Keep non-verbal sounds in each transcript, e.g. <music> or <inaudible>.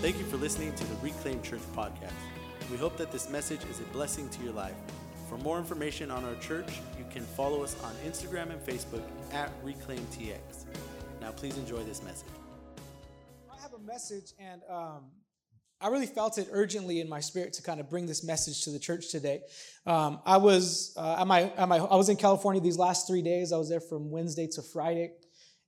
Thank you for listening to the Reclaim Church podcast. We hope that this message is a blessing to your life. For more information on our church, you can follow us on Instagram and Facebook at ReclaimTX. Now, please enjoy this message. I have a message, and um, I really felt it urgently in my spirit to kind of bring this message to the church today. Um, I was uh, at my, at my I was in California these last three days. I was there from Wednesday to Friday,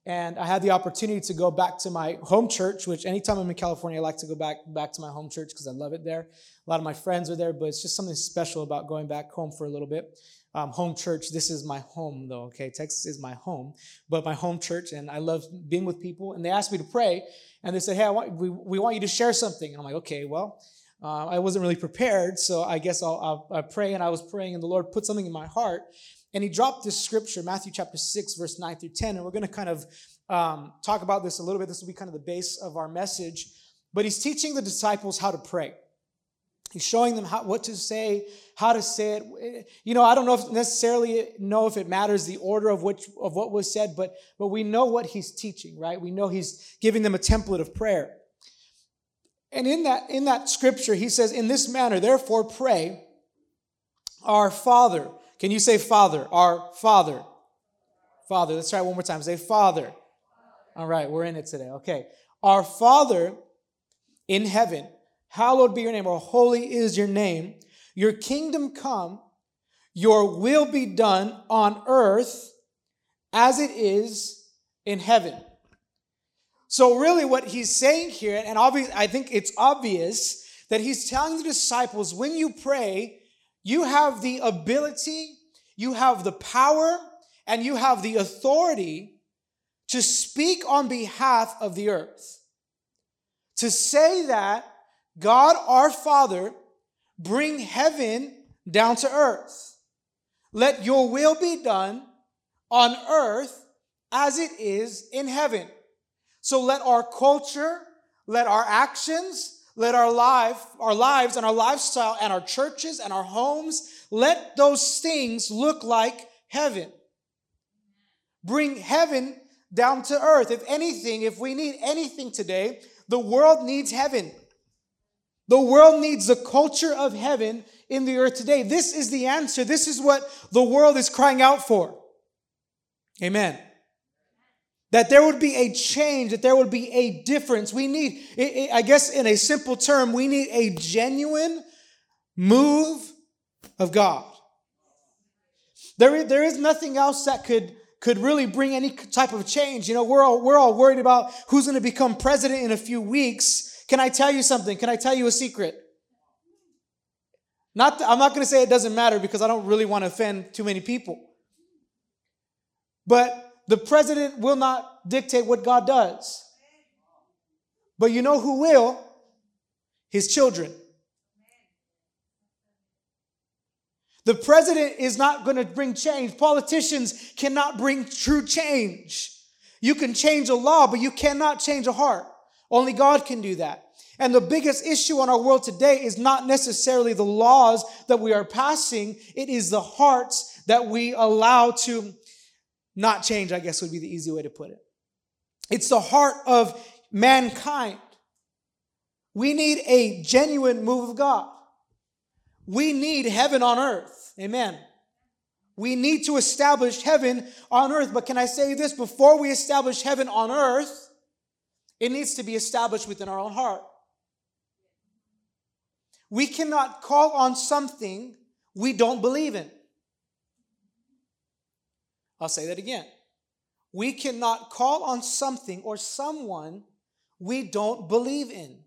and I had the opportunity to go back to my home church. Which anytime I'm in California, I like to go back back to my home church because I love it there. A lot of my friends are there, but it's just something special about going back home for a little bit. Um, home church. This is my home, though. Okay, Texas is my home, but my home church, and I love being with people. And they asked me to pray, and they said, "Hey, want, we we want you to share something." And I'm like, "Okay, well." Uh, I wasn't really prepared, so I guess I'll, I'll, I'll pray. And I was praying, and the Lord put something in my heart. And He dropped this scripture, Matthew chapter 6, verse 9 through 10. And we're going to kind of um, talk about this a little bit. This will be kind of the base of our message. But He's teaching the disciples how to pray. He's showing them how, what to say, how to say it. You know, I don't know if necessarily know if it matters the order of which of what was said, but but we know what he's teaching, right? We know he's giving them a template of prayer. And in that in that scripture, he says, "In this manner, therefore, pray, our Father." Can you say Father? Our Father. Father. Let's try it one more time. Say Father. All right, we're in it today. Okay. Our Father in heaven Hallowed be your name, or holy is your name. Your kingdom come, your will be done on earth as it is in heaven. So, really, what he's saying here, and obviously, I think it's obvious that he's telling the disciples when you pray, you have the ability, you have the power, and you have the authority to speak on behalf of the earth. To say that God our Father, bring heaven down to earth. Let your will be done on earth as it is in heaven. So let our culture, let our actions, let our life, our lives and our lifestyle and our churches and our homes, let those things look like heaven. Bring heaven down to earth. If anything, if we need anything today, the world needs heaven. The world needs the culture of heaven in the earth today. This is the answer. This is what the world is crying out for. Amen. That there would be a change, that there would be a difference. We need, I guess, in a simple term, we need a genuine move of God. There, there is nothing else that could, could really bring any type of change. You know, we're all, we're all worried about who's going to become president in a few weeks. Can I tell you something? Can I tell you a secret? Not I'm not going to say it doesn't matter because I don't really want to offend too many people. But the president will not dictate what God does. But you know who will? His children. The president is not going to bring change. Politicians cannot bring true change. You can change a law, but you cannot change a heart. Only God can do that. And the biggest issue in our world today is not necessarily the laws that we are passing, it is the hearts that we allow to not change, I guess would be the easy way to put it. It's the heart of mankind. We need a genuine move of God. We need heaven on earth. Amen. We need to establish heaven on earth. But can I say this? Before we establish heaven on earth, it needs to be established within our own heart. We cannot call on something we don't believe in. I'll say that again. We cannot call on something or someone we don't believe in.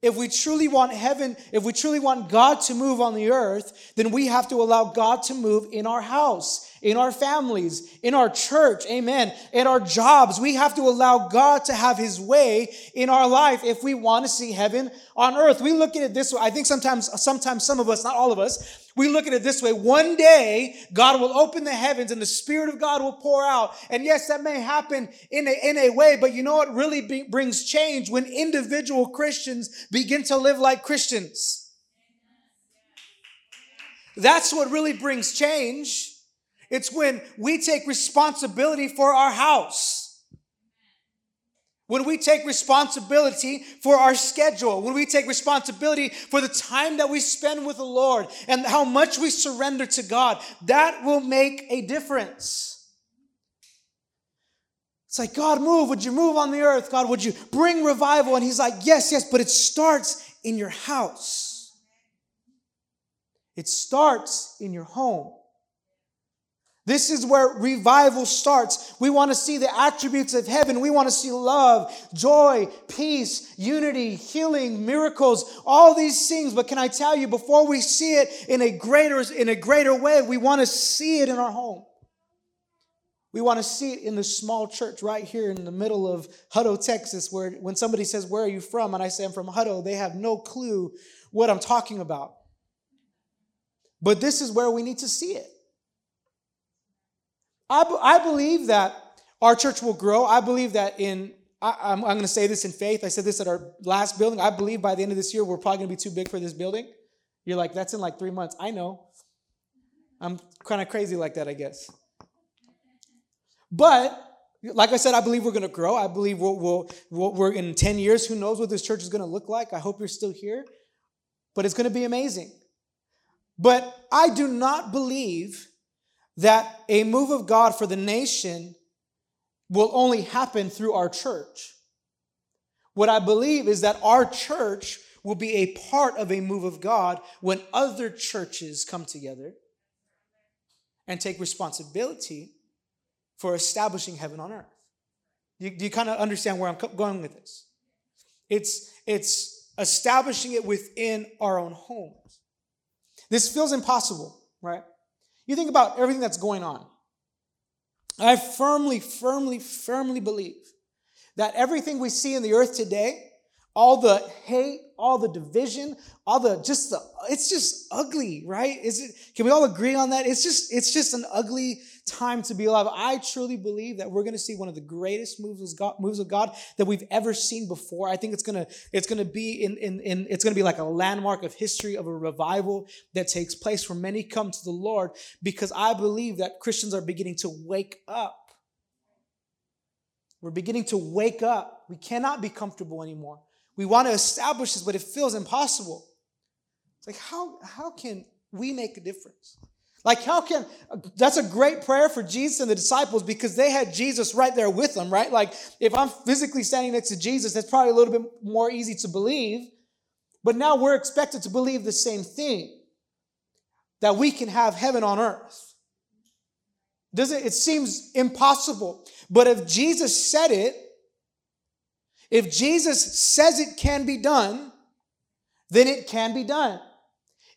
If we truly want heaven, if we truly want God to move on the earth, then we have to allow God to move in our house, in our families, in our church, amen, in our jobs. We have to allow God to have his way in our life if we want to see heaven on earth. We look at it this way. I think sometimes, sometimes some of us, not all of us, we look at it this way. One day, God will open the heavens and the Spirit of God will pour out. And yes, that may happen in a, in a way, but you know what really be, brings change when individual Christians begin to live like Christians. That's what really brings change. It's when we take responsibility for our house. When we take responsibility for our schedule, when we take responsibility for the time that we spend with the Lord and how much we surrender to God, that will make a difference. It's like, God, move. Would you move on the earth? God, would you bring revival? And He's like, yes, yes, but it starts in your house, it starts in your home. This is where revival starts. We want to see the attributes of heaven. We want to see love, joy, peace, unity, healing, miracles, all these things. But can I tell you, before we see it in a greater, in a greater way, we want to see it in our home. We want to see it in the small church right here in the middle of Hutto, Texas, where when somebody says, Where are you from? And I say, I'm from Hutto, they have no clue what I'm talking about. But this is where we need to see it. I, I believe that our church will grow. I believe that in, I, I'm, I'm going to say this in faith. I said this at our last building. I believe by the end of this year, we're probably going to be too big for this building. You're like, that's in like three months. I know. I'm kind of crazy like that, I guess. But like I said, I believe we're going to grow. I believe we'll, we'll, we'll, we're in 10 years. Who knows what this church is going to look like? I hope you're still here. But it's going to be amazing. But I do not believe that a move of God for the nation will only happen through our church. What I believe is that our church will be a part of a move of God when other churches come together and take responsibility for establishing heaven on earth. You, do you kind of understand where I'm going with this? It's, it's establishing it within our own homes. This feels impossible, right? You think about everything that's going on. I firmly, firmly, firmly believe that everything we see in the earth today, all the hate, all the division, all the just the it's just ugly, right? Is it can we all agree on that? It's just it's just an ugly time to be alive. I truly believe that we're going to see one of the greatest moves of God, moves of God that we've ever seen before. I think it's going to it's going to be in, in, in it's going to be like a landmark of history of a revival that takes place where many come to the Lord because I believe that Christians are beginning to wake up. We're beginning to wake up. We cannot be comfortable anymore. We want to establish this, but it feels impossible. It's like how how can we make a difference? Like, how can that's a great prayer for Jesus and the disciples because they had Jesus right there with them, right? Like, if I'm physically standing next to Jesus, that's probably a little bit more easy to believe. But now we're expected to believe the same thing that we can have heaven on earth. Does it? It seems impossible. But if Jesus said it, if Jesus says it can be done, then it can be done.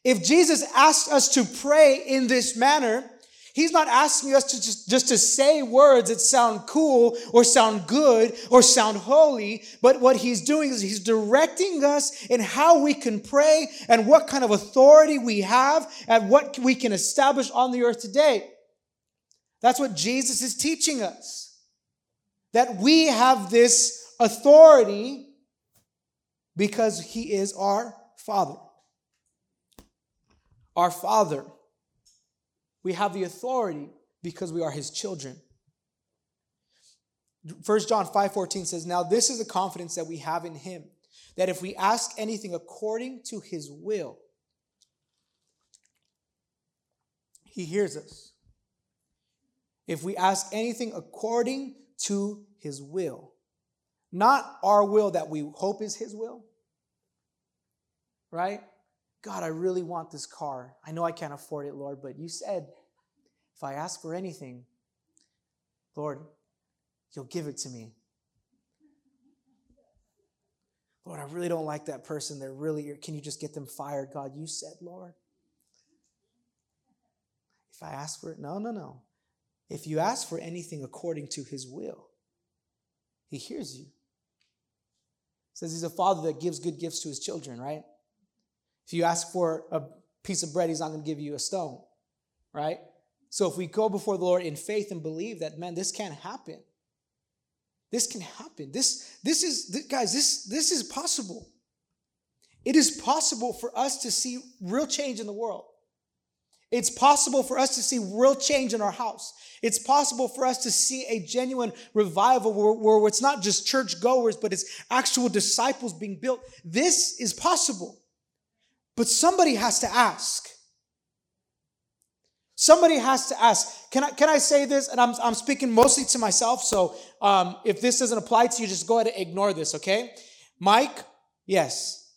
If Jesus asks us to pray in this manner, He's not asking us to just, just to say words that sound cool or sound good or sound holy, but what he's doing is he's directing us in how we can pray and what kind of authority we have and what we can establish on the earth today. That's what Jesus is teaching us. That we have this authority because he is our Father our Father. We have the authority because we are his children. 1 John 5:14 says, "Now this is the confidence that we have in him, that if we ask anything according to his will, he hears us. If we ask anything according to his will, not our will that we hope is his will, right? God, I really want this car. I know I can't afford it, Lord, but you said if I ask for anything, Lord, you'll give it to me. Lord, I really don't like that person. They're really, can you just get them fired? God, you said, Lord. If I ask for it, no, no, no. If you ask for anything according to his will, he hears you. says he's a father that gives good gifts to his children, right? If you ask for a piece of bread, he's not going to give you a stone, right? So if we go before the Lord in faith and believe that, man, this can happen. This can happen. This, this is, guys, this, this is possible. It is possible for us to see real change in the world. It's possible for us to see real change in our house. It's possible for us to see a genuine revival where, where it's not just church goers, but it's actual disciples being built. This is possible. But somebody has to ask. Somebody has to ask. Can I, can I say this? And I'm, I'm speaking mostly to myself. So um, if this doesn't apply to you, just go ahead and ignore this, okay? Mike, yes.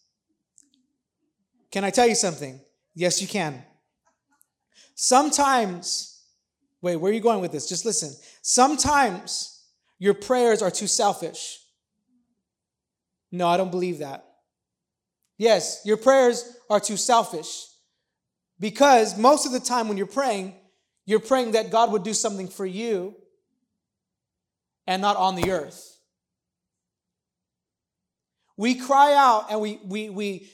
Can I tell you something? Yes, you can. Sometimes, wait, where are you going with this? Just listen. Sometimes your prayers are too selfish. No, I don't believe that. Yes, your prayers are too selfish. Because most of the time when you're praying, you're praying that God would do something for you and not on the earth. We cry out and we, we, we,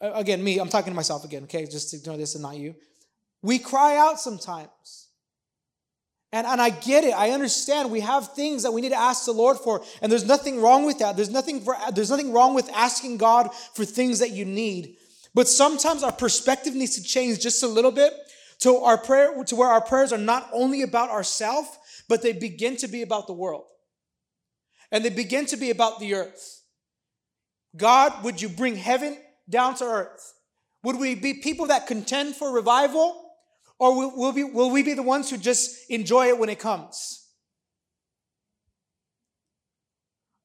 again, me, I'm talking to myself again, okay? Just ignore this and not you. We cry out sometimes. And, and I get it. I understand we have things that we need to ask the Lord for. And there's nothing wrong with that. There's nothing, for, there's nothing wrong with asking God for things that you need. But sometimes our perspective needs to change just a little bit to our prayer, to where our prayers are not only about ourselves, but they begin to be about the world. And they begin to be about the earth. God, would you bring heaven down to earth? Would we be people that contend for revival? Or will, will, we, will we be the ones who just enjoy it when it comes?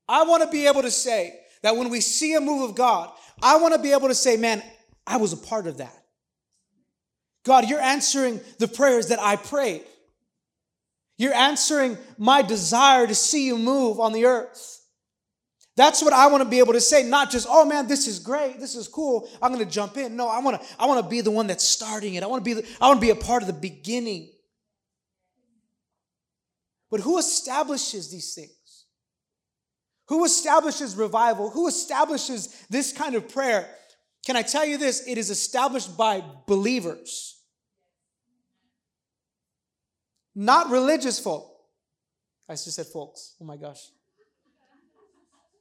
I want to be able to say that when we see a move of God, I want to be able to say, man, I was a part of that. God, you're answering the prayers that I prayed. You're answering my desire to see you move on the earth. That's what I want to be able to say, not just, oh man, this is great, this is cool, I'm going to jump in. No, I want to I want to be the one that's starting it. I want to be the, I want to be a part of the beginning. But who establishes these things? Who establishes revival? Who establishes this kind of prayer? Can I tell you this? It is established by believers, not religious folk. I just said folks. Oh my gosh.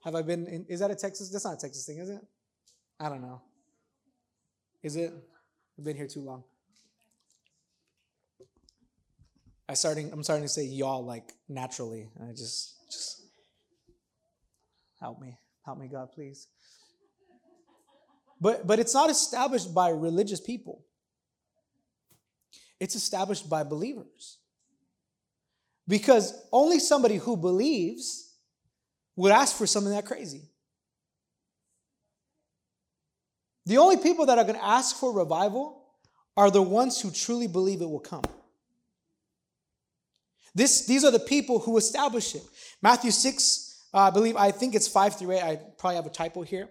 Have I been in, is that a Texas? That's not a Texas thing, is it? I don't know. Is it? I've been here too long. I starting I'm starting to say y'all like naturally. I just just help me. Help me, God, please. But but it's not established by religious people. It's established by believers. Because only somebody who believes would ask for something that crazy. The only people that are going to ask for revival are the ones who truly believe it will come. This, these are the people who establish it. Matthew 6, uh, I believe, I think it's 5 through 8. I probably have a typo here.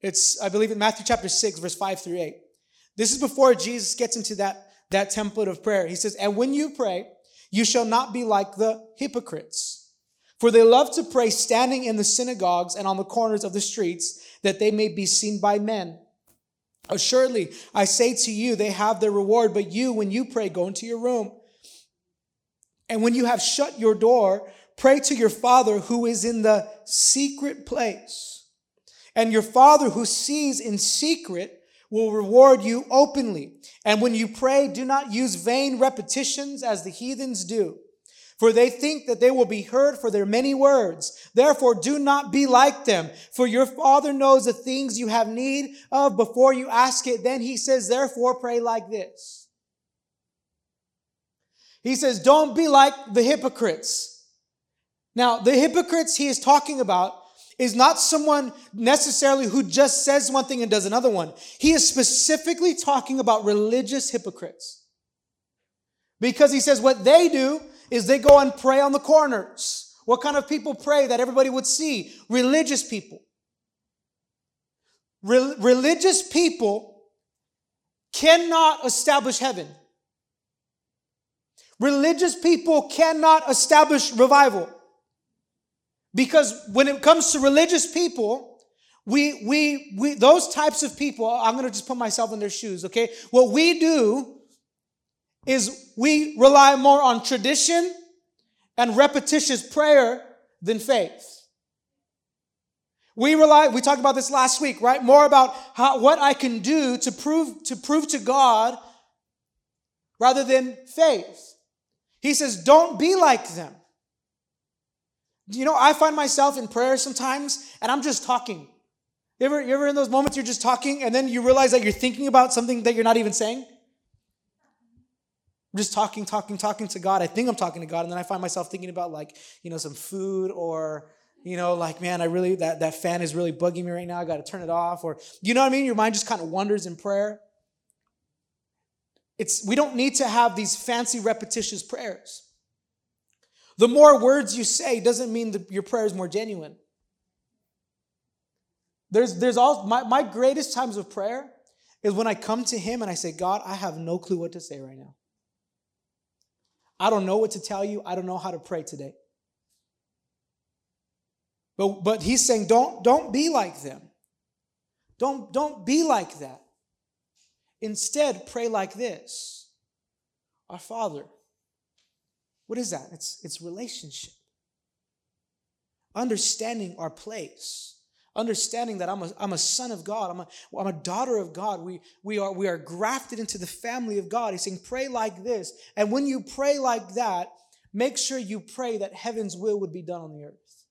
It's, I believe, in Matthew chapter 6, verse 5 through 8. This is before Jesus gets into that, that template of prayer. He says, And when you pray, you shall not be like the hypocrites for they love to pray standing in the synagogues and on the corners of the streets, that they may be seen by men. Assuredly, I say to you, they have their reward, but you, when you pray, go into your room. And when you have shut your door, pray to your Father who is in the secret place. And your Father who sees in secret will reward you openly. And when you pray, do not use vain repetitions as the heathens do for they think that they will be heard for their many words. Therefore, do not be like them, for your Father knows the things you have need of before you ask it. Then he says, therefore, pray like this. He says, don't be like the hypocrites. Now, the hypocrites he is talking about is not someone necessarily who just says one thing and does another one. He is specifically talking about religious hypocrites. Because he says what they do is they go and pray on the corners. What kind of people pray that everybody would see? Religious people. Re- religious people cannot establish heaven. Religious people cannot establish revival. Because when it comes to religious people, we, we, we, those types of people, I'm going to just put myself in their shoes, okay? What we do is we rely more on tradition and repetitious prayer than faith. We rely, we talked about this last week, right? More about how, what I can do to prove, to prove to God rather than faith. He says, don't be like them. You know, I find myself in prayer sometimes and I'm just talking. You ever, you ever in those moments you're just talking and then you realize that you're thinking about something that you're not even saying? I'm just talking, talking, talking to God. I think I'm talking to God, and then I find myself thinking about like, you know, some food or, you know, like, man, I really that, that fan is really bugging me right now. I gotta turn it off. Or you know what I mean? Your mind just kind of wanders in prayer. It's we don't need to have these fancy repetitious prayers. The more words you say doesn't mean that your prayer is more genuine. There's there's all my, my greatest times of prayer is when I come to him and I say, God, I have no clue what to say right now. I don't know what to tell you. I don't know how to pray today. But, but he's saying, don't, don't be like them. Don't, don't be like that. Instead, pray like this Our Father. What is that? It's, it's relationship. Understanding our place understanding that I'm a, I'm a son of God, I'm a, I'm a daughter of God. We, we, are, we are grafted into the family of God. He's saying, pray like this. And when you pray like that, make sure you pray that heaven's will would be done on the earth.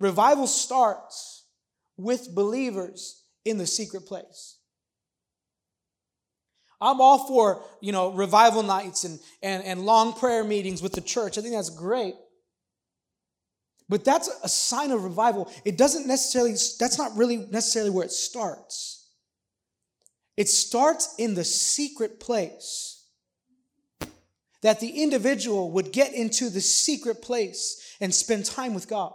Revival starts with believers in the secret place. I'm all for, you know, revival nights and, and, and long prayer meetings with the church. I think that's great. But that's a sign of revival. It doesn't necessarily, that's not really necessarily where it starts. It starts in the secret place. That the individual would get into the secret place and spend time with God.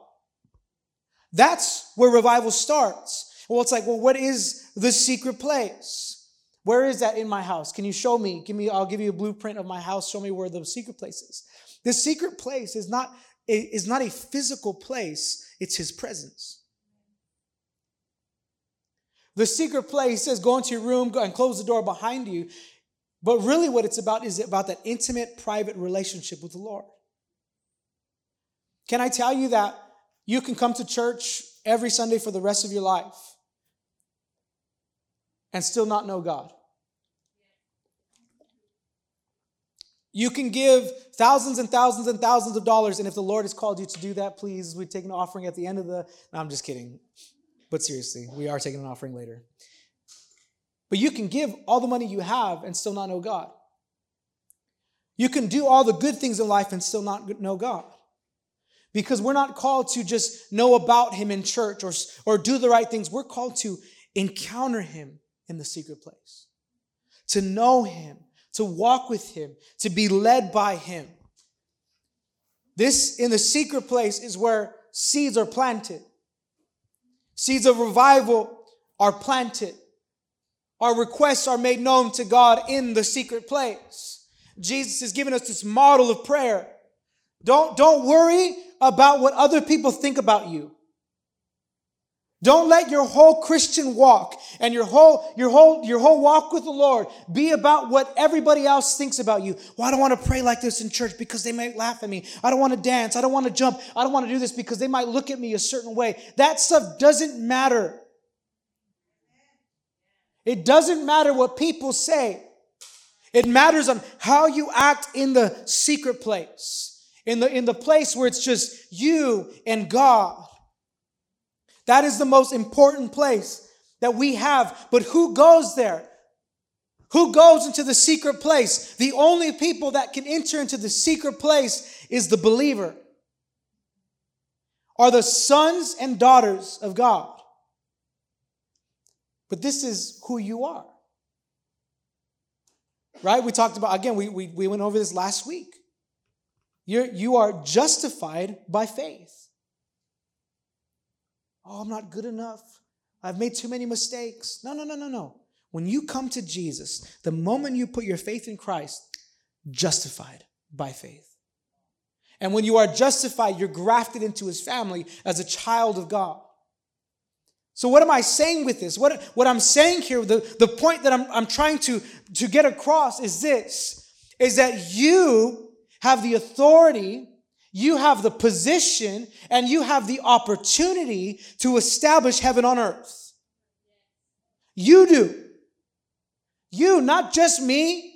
That's where revival starts. Well, it's like, well, what is the secret place? Where is that in my house? Can you show me? Give me, I'll give you a blueprint of my house. Show me where the secret place is. The secret place is not is not a physical place, it's his presence. The secret place says go into your room and close the door behind you. But really, what it's about is about that intimate, private relationship with the Lord. Can I tell you that you can come to church every Sunday for the rest of your life and still not know God? You can give thousands and thousands and thousands of dollars, and if the Lord has called you to do that, please, we take an offering at the end of the. No, I'm just kidding. But seriously, we are taking an offering later. But you can give all the money you have and still not know God. You can do all the good things in life and still not know God. Because we're not called to just know about Him in church or, or do the right things. We're called to encounter Him in the secret place, to know Him, to walk with Him, to be led by Him. This, in the secret place, is where seeds are planted. Seeds of revival are planted. Our requests are made known to God in the secret place. Jesus has given us this model of prayer. Don't, don't worry about what other people think about you. Don't let your whole Christian walk and your whole, your whole, your whole walk with the Lord be about what everybody else thinks about you. Well, I don't want to pray like this in church because they might laugh at me. I don't want to dance. I don't want to jump. I don't want to do this because they might look at me a certain way. That stuff doesn't matter. It doesn't matter what people say. It matters on how you act in the secret place. In the, in the place where it's just you and God. That is the most important place that we have. But who goes there? Who goes into the secret place? The only people that can enter into the secret place is the believer, are the sons and daughters of God. But this is who you are. Right? We talked about, again, we, we, we went over this last week. You're, you are justified by faith. Oh, I'm not good enough. I've made too many mistakes. No, no, no, no, no. When you come to Jesus, the moment you put your faith in Christ, justified by faith. And when you are justified, you're grafted into his family as a child of God. So, what am I saying with this? What, what I'm saying here, the, the point that I'm, I'm trying to, to get across is this is that you have the authority you have the position and you have the opportunity to establish heaven on earth. You do. You, not just me,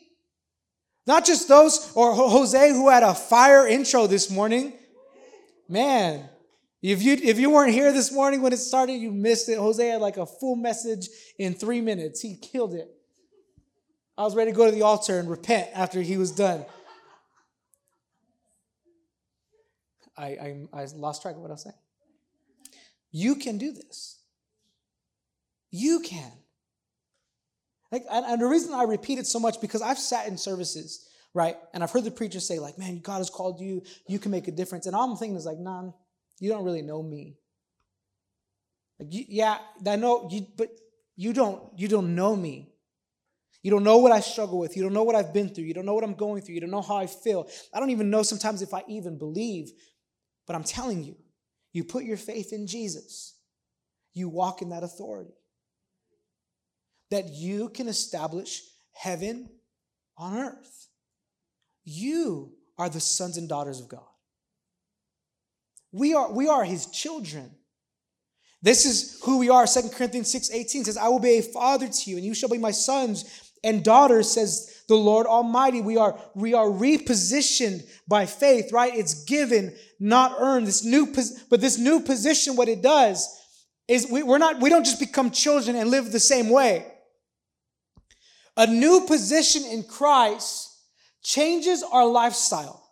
not just those, or Jose who had a fire intro this morning. Man, if you if you weren't here this morning when it started, you missed it. Jose had like a full message in three minutes. He killed it. I was ready to go to the altar and repent after he was done. I, I, I lost track of what I was saying. You can do this. You can. Like, and, and the reason I repeat it so much because I've sat in services, right? And I've heard the preacher say, like, man, God has called you, you can make a difference. And all I'm thinking is like, nah, you don't really know me. Like, you, yeah, I know you, but you don't, you don't know me. You don't know what I struggle with. You don't know what I've been through. You don't know what I'm going through. You don't know how I feel. I don't even know sometimes if I even believe. But I'm telling you, you put your faith in Jesus, you walk in that authority. That you can establish heaven on earth. You are the sons and daughters of God. We are, we are his children. This is who we are. 2 Corinthians 6 18 says, I will be a father to you, and you shall be my sons and daughters, says the Lord Almighty. We are, we are repositioned by faith, right? It's given, not earned. This new, but this new position, what it does is we, we're not, we don't just become children and live the same way. A new position in Christ changes our lifestyle.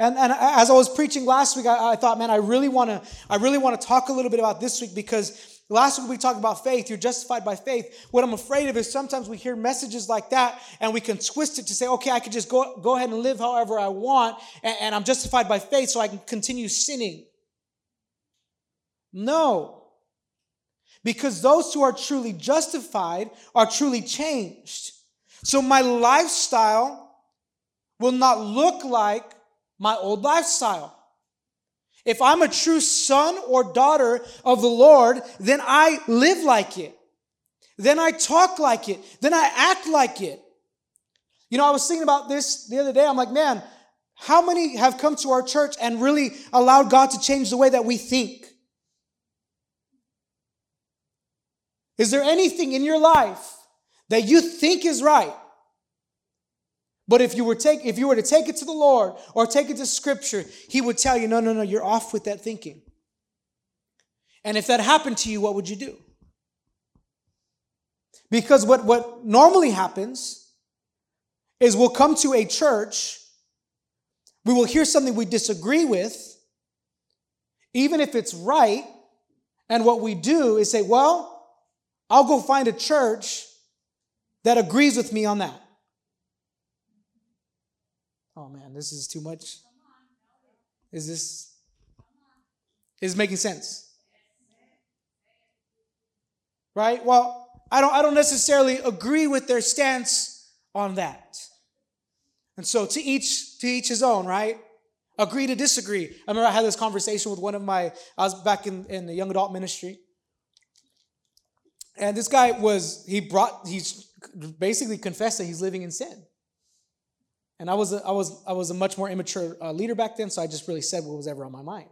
And, and as I was preaching last week, I, I thought, man, I really want to, I really want to talk a little bit about this week because last week we talked about faith. You're justified by faith. What I'm afraid of is sometimes we hear messages like that and we can twist it to say, okay, I could just go, go ahead and live however I want and, and I'm justified by faith so I can continue sinning. No. Because those who are truly justified are truly changed. So my lifestyle will not look like my old lifestyle. If I'm a true son or daughter of the Lord, then I live like it. Then I talk like it. Then I act like it. You know, I was thinking about this the other day. I'm like, man, how many have come to our church and really allowed God to change the way that we think? Is there anything in your life that you think is right but if you were take if you were to take it to the Lord or take it to scripture, he would tell you, "No, no, no, you're off with that thinking." And if that happened to you, what would you do? Because what, what normally happens is we'll come to a church, we will hear something we disagree with, even if it's right, and what we do is say, Well, I'll go find a church that agrees with me on that. Oh man, this is too much. Is this is making sense? Right? Well, I don't I don't necessarily agree with their stance on that. And so to each to each his own, right? Agree to disagree. I remember I had this conversation with one of my I was back in, in the young adult ministry. And this guy was he brought he's basically confessed that he's living in sin. And I was a, I was I was a much more immature uh, leader back then, so I just really said what was ever on my mind.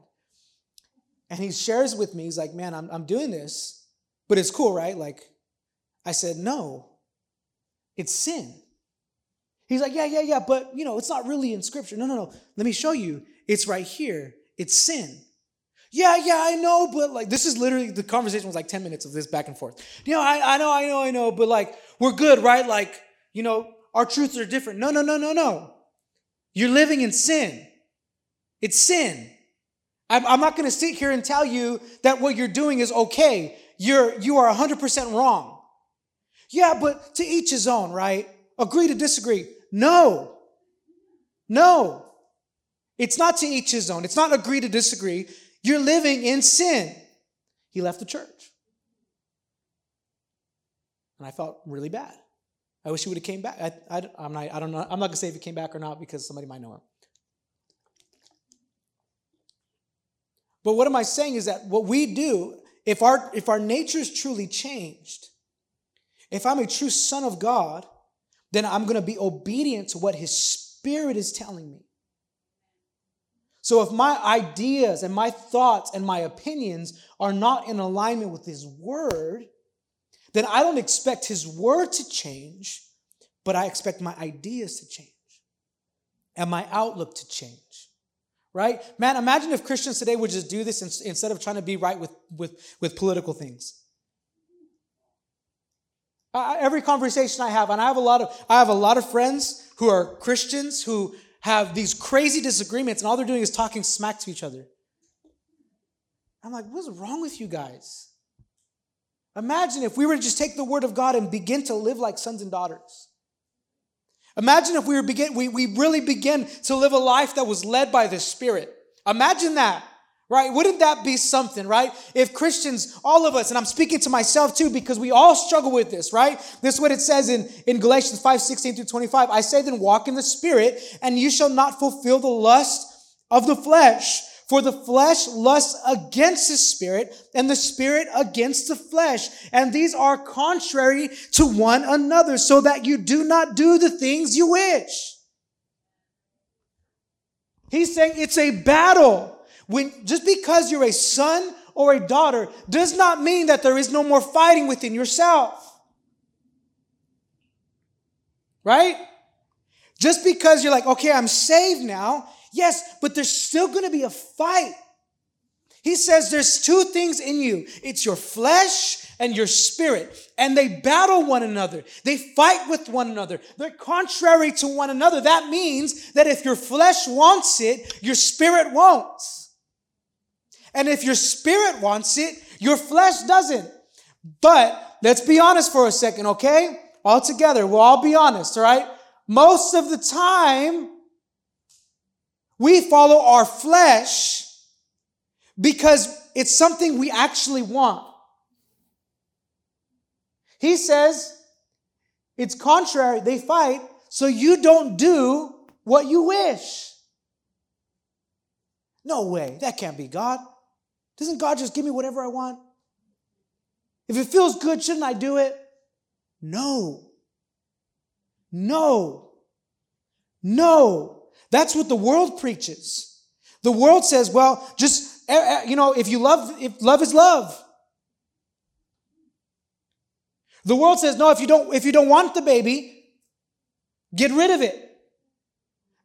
And he shares with me, he's like, "Man, I'm I'm doing this, but it's cool, right?" Like, I said, "No, it's sin." He's like, "Yeah, yeah, yeah, but you know, it's not really in Scripture." No, no, no. Let me show you. It's right here. It's sin. Yeah, yeah, I know, but like this is literally the conversation was like 10 minutes of this back and forth. You know, I, I know, I know, I know, but like we're good, right? Like, you know, our truths are different. No, no, no, no, no. You're living in sin. It's sin. I'm, I'm not going to sit here and tell you that what you're doing is okay. You're, you are 100% wrong. Yeah, but to each his own, right? Agree to disagree. No. No. It's not to each his own. It's not agree to disagree. You're living in sin. He left the church. And I felt really bad. I wish he would have came back. I, I, I'm not, I don't know. I'm not to say if he came back or not because somebody might know him. But what am I saying is that what we do, if our, if our nature is truly changed, if I'm a true son of God, then I'm to be obedient to what his spirit is telling me. So if my ideas and my thoughts and my opinions are not in alignment with his word, then I don't expect his word to change, but I expect my ideas to change and my outlook to change. Right? Man, imagine if Christians today would just do this instead of trying to be right with, with, with political things. Every conversation I have, and I have a lot of I have a lot of friends who are Christians who have these crazy disagreements, and all they're doing is talking smack to each other. I'm like, what's wrong with you guys? Imagine if we were to just take the word of God and begin to live like sons and daughters. Imagine if we were begin, we, we really begin to live a life that was led by the Spirit. Imagine that right? Wouldn't that be something, right? If Christians, all of us, and I'm speaking to myself too, because we all struggle with this, right? This is what it says in, in Galatians 5 16 through 25. I say then, walk in the Spirit, and you shall not fulfill the lust of the flesh. For the flesh lusts against the spirit, and the spirit against the flesh. And these are contrary to one another, so that you do not do the things you wish. He's saying it's a battle. When, just because you're a son or a daughter does not mean that there is no more fighting within yourself. Right? Just because you're like, okay, I'm saved now. Yes, but there's still going to be a fight. He says there's two things in you it's your flesh and your spirit. And they battle one another. They fight with one another. They're contrary to one another. That means that if your flesh wants it, your spirit won't. And if your spirit wants it, your flesh doesn't. But let's be honest for a second, okay? All together, we'll all be honest, all right? Most of the time, we follow our flesh because it's something we actually want. He says it's contrary, they fight, so you don't do what you wish. No way, that can't be God. Doesn't God just give me whatever I want? If it feels good, shouldn't I do it? No. No. No. That's what the world preaches. The world says, well, just, eh, eh, you know, if you love, if love is love. The world says, no, if you don't, if you don't want the baby, get rid of it.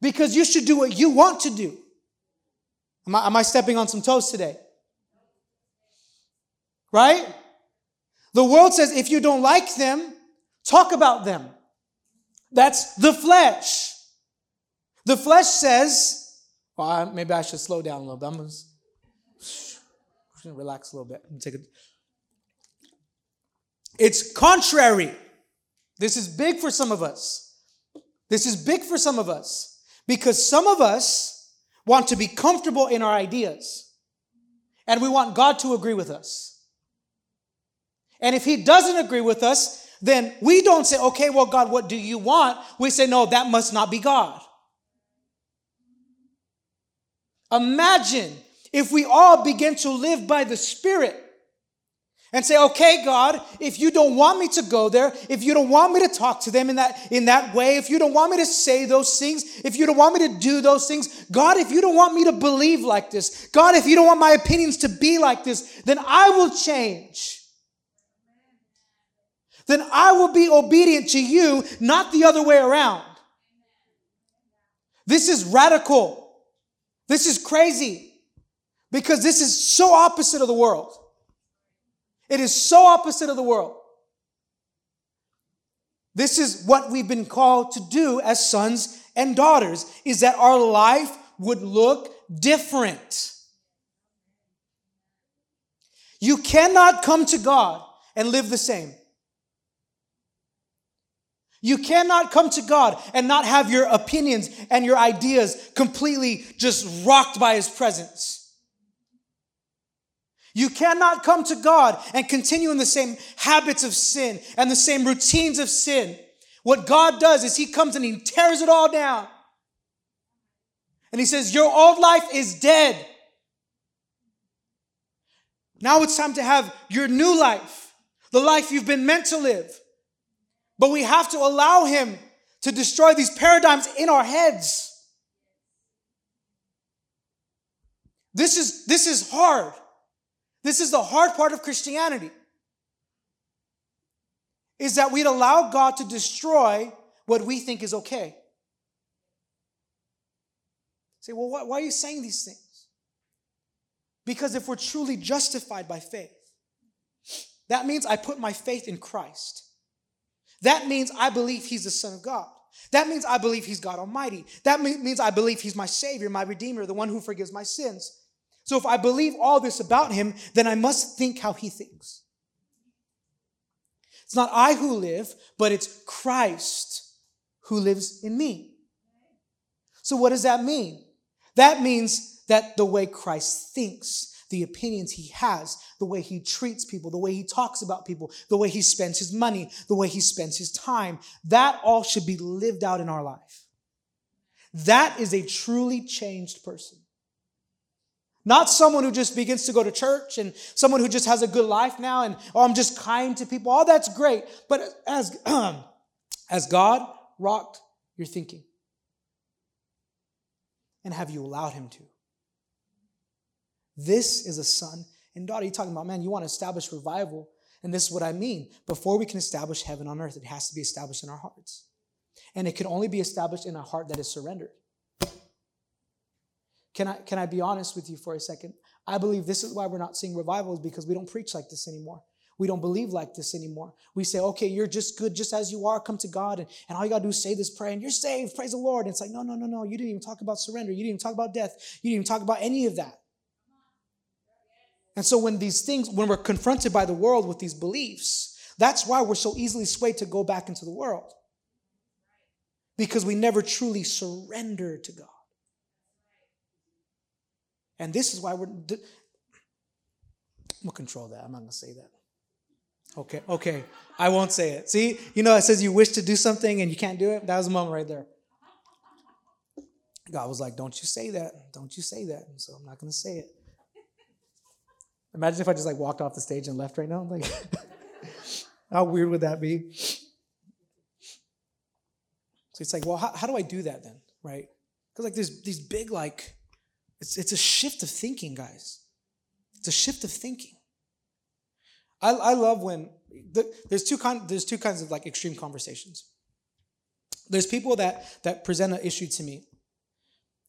Because you should do what you want to do. Am I, am I stepping on some toes today? Right? The world says if you don't like them, talk about them. That's the flesh. The flesh says, oh, well, maybe I should slow down a little bit. I'm going to relax a little bit. take it. It's contrary. This is big for some of us. This is big for some of us because some of us want to be comfortable in our ideas and we want God to agree with us. And if he doesn't agree with us, then we don't say, okay, well, God, what do you want? We say, no, that must not be God. Imagine if we all begin to live by the Spirit and say, okay, God, if you don't want me to go there, if you don't want me to talk to them in that, in that way, if you don't want me to say those things, if you don't want me to do those things, God, if you don't want me to believe like this, God, if you don't want my opinions to be like this, then I will change then I will be obedient to you, not the other way around. This is radical. This is crazy because this is so opposite of the world. It is so opposite of the world. This is what we've been called to do as sons and daughters is that our life would look different. You cannot come to God and live the same. You cannot come to God and not have your opinions and your ideas completely just rocked by His presence. You cannot come to God and continue in the same habits of sin and the same routines of sin. What God does is He comes and He tears it all down. And He says, Your old life is dead. Now it's time to have your new life, the life you've been meant to live. But we have to allow Him to destroy these paradigms in our heads. This is, this is hard. This is the hard part of Christianity. is that we'd allow God to destroy what we think is okay. Say, well, why, why are you saying these things? Because if we're truly justified by faith, that means I put my faith in Christ. That means I believe He's the Son of God. That means I believe He's God Almighty. That means I believe He's my Savior, my Redeemer, the one who forgives my sins. So if I believe all this about Him, then I must think how He thinks. It's not I who live, but it's Christ who lives in me. So what does that mean? That means that the way Christ thinks, the opinions he has, the way he treats people, the way he talks about people, the way he spends his money, the way he spends his time, that all should be lived out in our life. That is a truly changed person. Not someone who just begins to go to church and someone who just has a good life now and, oh, I'm just kind to people. All that's great. But as, <clears throat> as God rocked your thinking, and have you allowed him to? This is a son and daughter. You're talking about, man, you want to establish revival. And this is what I mean. Before we can establish heaven on earth, it has to be established in our hearts. And it can only be established in a heart that is surrendered. Can I, can I be honest with you for a second? I believe this is why we're not seeing revivals because we don't preach like this anymore. We don't believe like this anymore. We say, okay, you're just good just as you are. Come to God. And, and all you got to do is say this prayer and you're saved. Praise the Lord. And it's like, no, no, no, no. You didn't even talk about surrender. You didn't even talk about death. You didn't even talk about any of that. And so when these things, when we're confronted by the world with these beliefs, that's why we're so easily swayed to go back into the world. Because we never truly surrender to God. And this is why we're. We'll control that. I'm not to say that. Okay, okay. I won't say it. See, you know, it says you wish to do something and you can't do it. That was a moment right there. God was like, Don't you say that. Don't you say that. And so I'm not going to say it. Imagine if I just like walked off the stage and left right now. Like, <laughs> how weird would that be? So it's like, well, how, how do I do that then? Right? Because like there's these big, like, it's, it's a shift of thinking, guys. It's a shift of thinking. I, I love when the, there's two kind there's two kinds of like extreme conversations. There's people that that present an issue to me,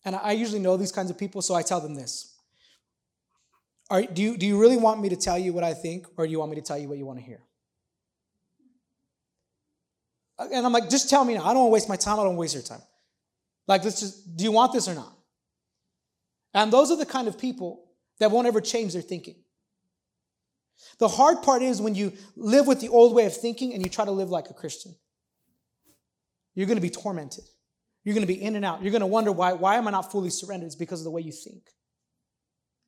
and I usually know these kinds of people, so I tell them this. Are, do, you, do you really want me to tell you what I think, or do you want me to tell you what you want to hear? And I'm like, just tell me now. I don't want to waste my time. I don't waste your time. Like, let's just, do you want this or not? And those are the kind of people that won't ever change their thinking. The hard part is when you live with the old way of thinking and you try to live like a Christian. You're going to be tormented. You're going to be in and out. You're going to wonder why, why am I not fully surrendered? It's because of the way you think.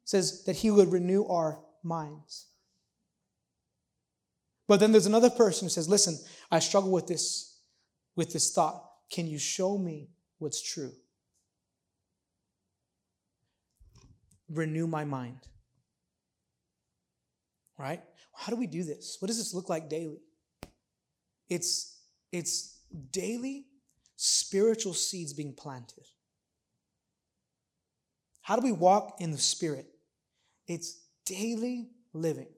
Says that he would renew our minds. But then there's another person who says, listen, I struggle with this, with this thought. Can you show me what's true? Renew my mind right? How do we do this? What does this look like daily? It's, it's daily spiritual seeds being planted. How do we walk in the Spirit? It's daily living.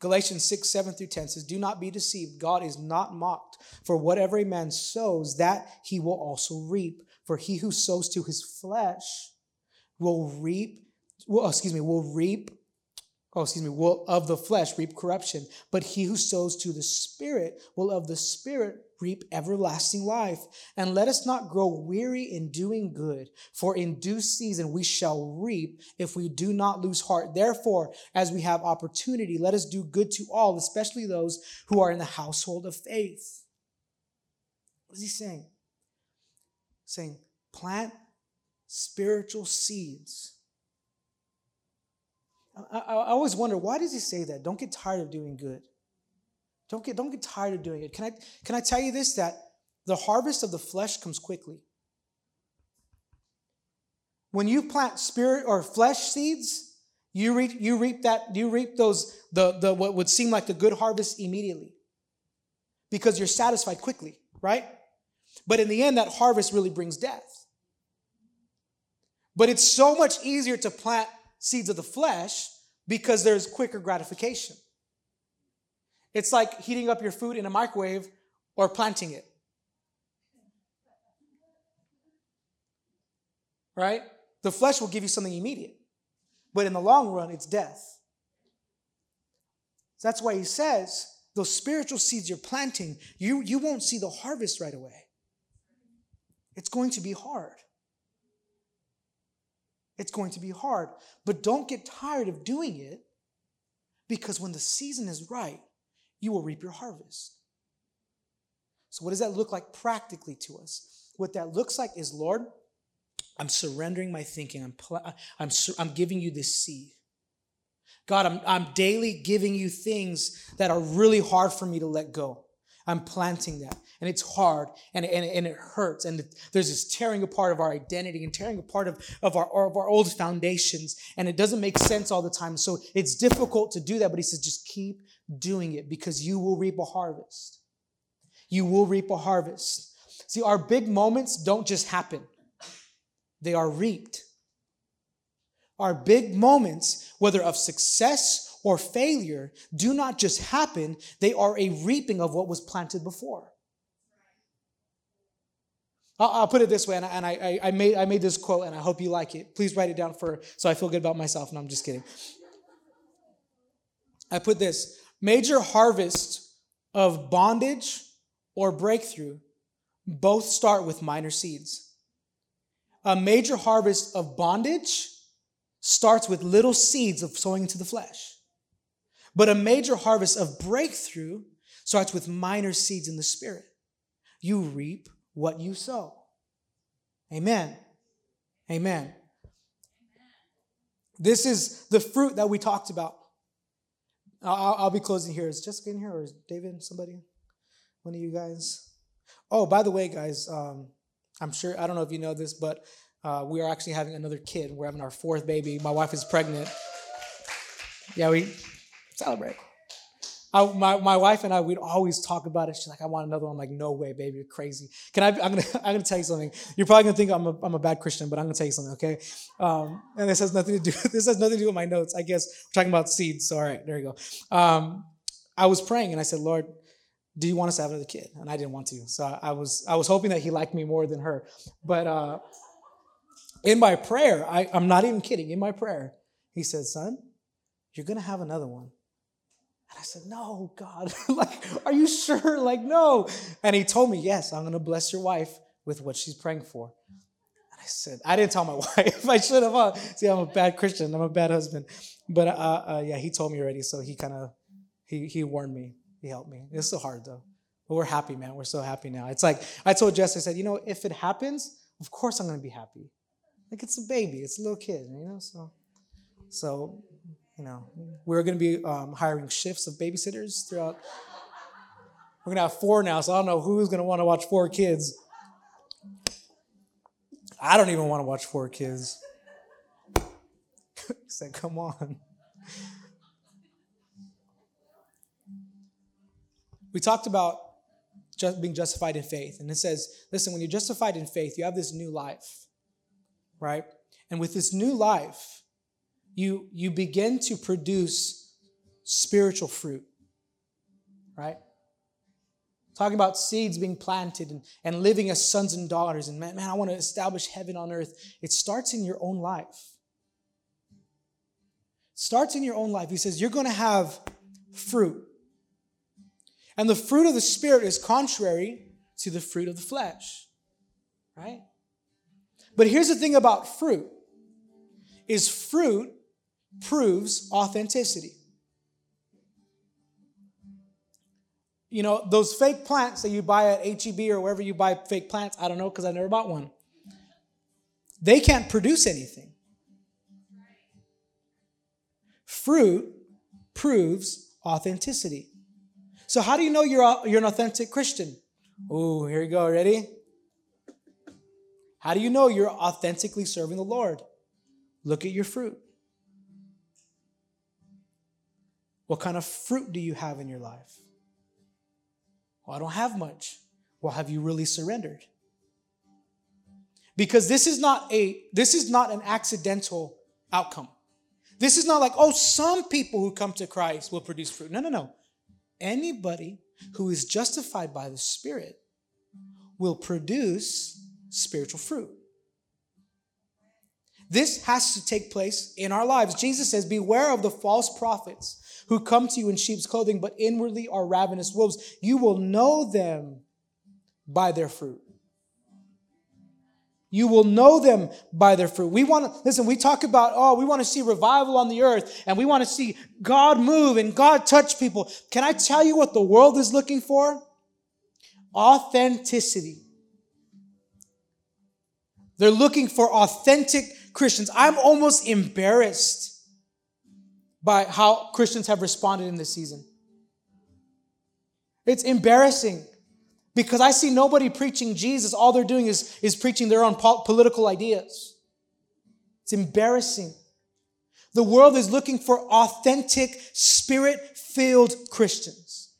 Galatians 6, 7 through 10 says, Do not be deceived. God is not mocked. For whatever a man sows, that he will also reap. For he who sows to his flesh will reap, well, excuse me, will reap oh, excuse me, will of the flesh reap corruption, but he who sows to the Spirit will of the Spirit reap everlasting life. And let us not grow weary in doing good, for in due season we shall reap if we do not lose heart. Therefore, as we have opportunity, let us do good to all, especially those who are in the household of faith. What is he saying? Saying, plant spiritual seeds I, I, always wonder why does he say that? Don't get tired of doing good. Don't get, don't get tired of doing it. Can I, can I tell you this? That the harvest of the flesh comes quickly. When you plant spirit or flesh seeds, you reap, you reap that, you reap those, the, the what would seem like the good harvest immediately. Because you're satisfied quickly, right? But in the end, that harvest really brings death. But it's so much easier to plant seeds of the flesh because there's quicker gratification. It's like heating up your food in a microwave or planting it. Right? The flesh will give you something immediate, but in the long run, it's death. That's why he says those spiritual seeds you're planting, you, you won't see the harvest right away. It's going to be hard. It's going to be hard. But don't get tired of doing it because when the season is right, you will reap your harvest. So, what does that look like practically to us? What that looks like is, Lord, I'm surrendering my thinking. I'm, pl- I'm, I'm giving you this seed. God, I'm, I'm daily giving you things that are really hard for me to let go. I'm planting that. And it's hard and, and, and it hurts. And there's this tearing apart of our identity and tearing apart of, of, our, of our old foundations. And it doesn't make sense all the time. So it's difficult to do that. But he says, just keep doing it because you will reap a harvest. You will reap a harvest. See, our big moments don't just happen, they are reaped. Our big moments, whether of success or failure, do not just happen, they are a reaping of what was planted before. I'll, put it this way, and, I, and I, I, made, I made this quote, and I hope you like it. Please write it down for so I feel good about myself. No, I'm just kidding. I put this major harvests of bondage or breakthrough both start with minor seeds. A major harvest of bondage starts with little seeds of sowing into the flesh. But a major harvest of breakthrough starts with minor seeds in the spirit. You reap what you sow. Amen. Amen. This is the fruit that we talked about. I'll, I'll, be closing here. Is Jessica in here or is David, somebody? One of you guys? Oh, by the way, guys, um, I'm sure, I don't know if you know this, but uh, we are actually having another kid. We're having our fourth baby. My wife is pregnant. Yeah, we celebrate. I, my, my wife and I, we'd always talk about it. She's like, I want another one. I'm like, no way, baby, you're crazy. Can I, I'm gonna, <laughs> I'm gonna tell you something. You're probably gonna think I'm a, I'm a bad Christian, but I'm gonna tell you something, okay? Um, and this has nothing to do, <laughs> this has nothing to do with my notes. I guess we're talking about seeds. So, all right, there you go. Um, I was praying and I said, Lord, do you want us to have another kid? And I didn't want to. So I, I was, I was hoping that he liked me more than her. But, uh, in my prayer, I, I'm not even kidding, in my prayer, he said, Son, you're to have another one. And I said, No, God, <laughs> like, are you sure? Like, no. And he told me, Yes, I'm going to bless your wife with what she's praying for. And I said, I didn't tell my <laughs> wife. I should have. See, I'm a bad Christian. I'm a bad husband. But uh, uh, yeah, he told me already. So he kind of, he, he warned me. He helped me. It's so hard though. But we're happy, man. We're so happy now. It's like, I told Jess, I said, you know, if it happens, of course I'm going to be happy. Like it's a baby, it's a little kid, you know. So, so you know, we're going to be um, hiring shifts of babysitters throughout. We're going to have four now, so I don't know who's going to want to watch four kids. I don't even want to watch four kids. <laughs> he said, "Come on." We talked about just being justified in faith, and it says, "Listen, when you're justified in faith, you have this new life." right? And with this new life, you, you begin to produce spiritual fruit, right? Talking about seeds being planted and, and living as sons and daughters. And man, man, I want to establish heaven on earth. It starts in your own life. Starts in your own life. He says, You're going to have fruit. And the fruit of the Spirit is contrary to the fruit of the flesh, right? But here's the thing about fruit is fruit proves authenticity. You know, those fake plants that you buy at HEB or wherever you buy fake plants, I don't know because I never bought one. They can't produce anything. Fruit proves authenticity. So, how do you know you're, you're an authentic Christian? Oh, here you go. Ready? How do you know you're authentically serving the Lord? Look at your fruit. What kind of fruit do you have in your life? Well, I don't have much. Well, have you really surrendered? Because this is not a this is not an accidental outcome. This is not like, oh, some people who come to Christ will produce fruit. No, no, no. anybody who is justified by the Spirit will produce spiritual fruit. This has to take place in our lives. Jesus says, Beware of the false prophets who come to you in sheep's clothing, but inwardly are ravenous wolves. You will know them by their fruit. You will know them by their fruit. We want to, listen, we talk about, oh, we want to see revival on the earth and we want to see God move and God touch people. Can I tell you what the world is looking for? Authenticity. They're looking for authentic Christians. I'm almost embarrassed by how Christians have responded in this season. It's embarrassing because I see nobody preaching Jesus. All they're doing is, is preaching their own po- political ideas. It's embarrassing. The world is looking for authentic, spirit filled Christians.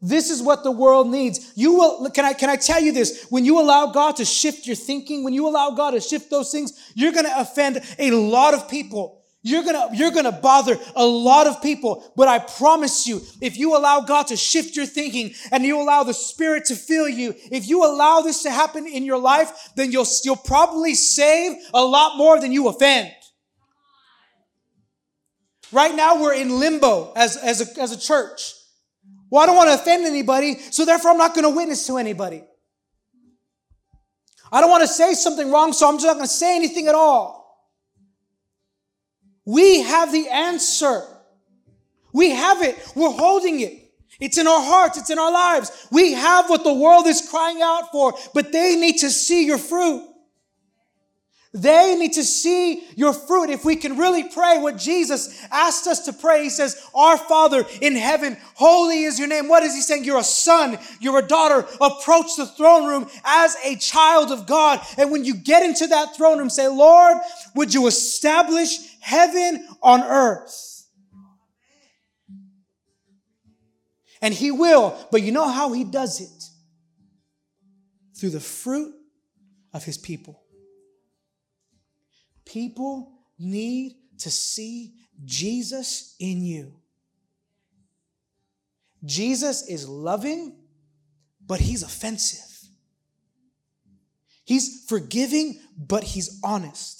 This is what the world needs. You will, can I, can I tell you this? When you allow God to shift your thinking, when you allow God to shift those things, you're going to offend a lot of people. You're gonna, you're gonna bother a lot of people, but I promise you, if you allow God to shift your thinking and you allow the Spirit to fill you, if you allow this to happen in your life, then you'll, you'll probably save a lot more than you offend. Right now, we're in limbo as, as, a, as a church. Well, I don't want to offend anybody, so therefore I'm not going to witness to anybody. I don't want to say something wrong, so I'm just not going to say anything at all. We have the answer. We have it. We're holding it. It's in our hearts. It's in our lives. We have what the world is crying out for, but they need to see your fruit. They need to see your fruit. If we can really pray what Jesus asked us to pray, He says, Our Father in heaven, holy is your name. What is He saying? You're a son, you're a daughter. Approach the throne room as a child of God. And when you get into that throne room, say, Lord, would you establish heaven on earth? And He will, but you know how He does it? Through the fruit of His people. People need to see Jesus in you. Jesus is loving, but he's offensive. He's forgiving, but he's honest.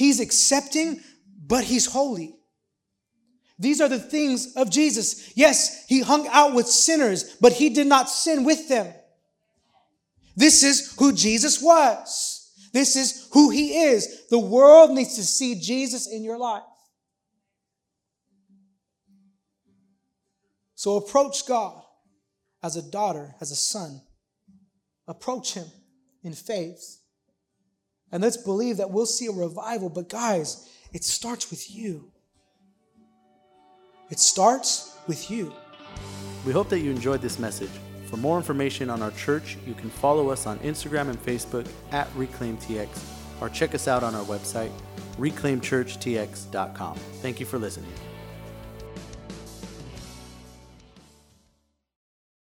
He's accepting, but he's holy. These are the things of Jesus. Yes, he hung out with sinners, but he did not sin with them. This is who Jesus was. This is who he is. The world needs to see Jesus in your life. So approach God as a daughter, as a son. Approach him in faith. And let's believe that we'll see a revival. But guys, it starts with you. It starts with you. We hope that you enjoyed this message. For more information on our church, you can follow us on Instagram and Facebook at ReclaimTX or check us out on our website, reclaimchurchtx.com. Thank you for listening.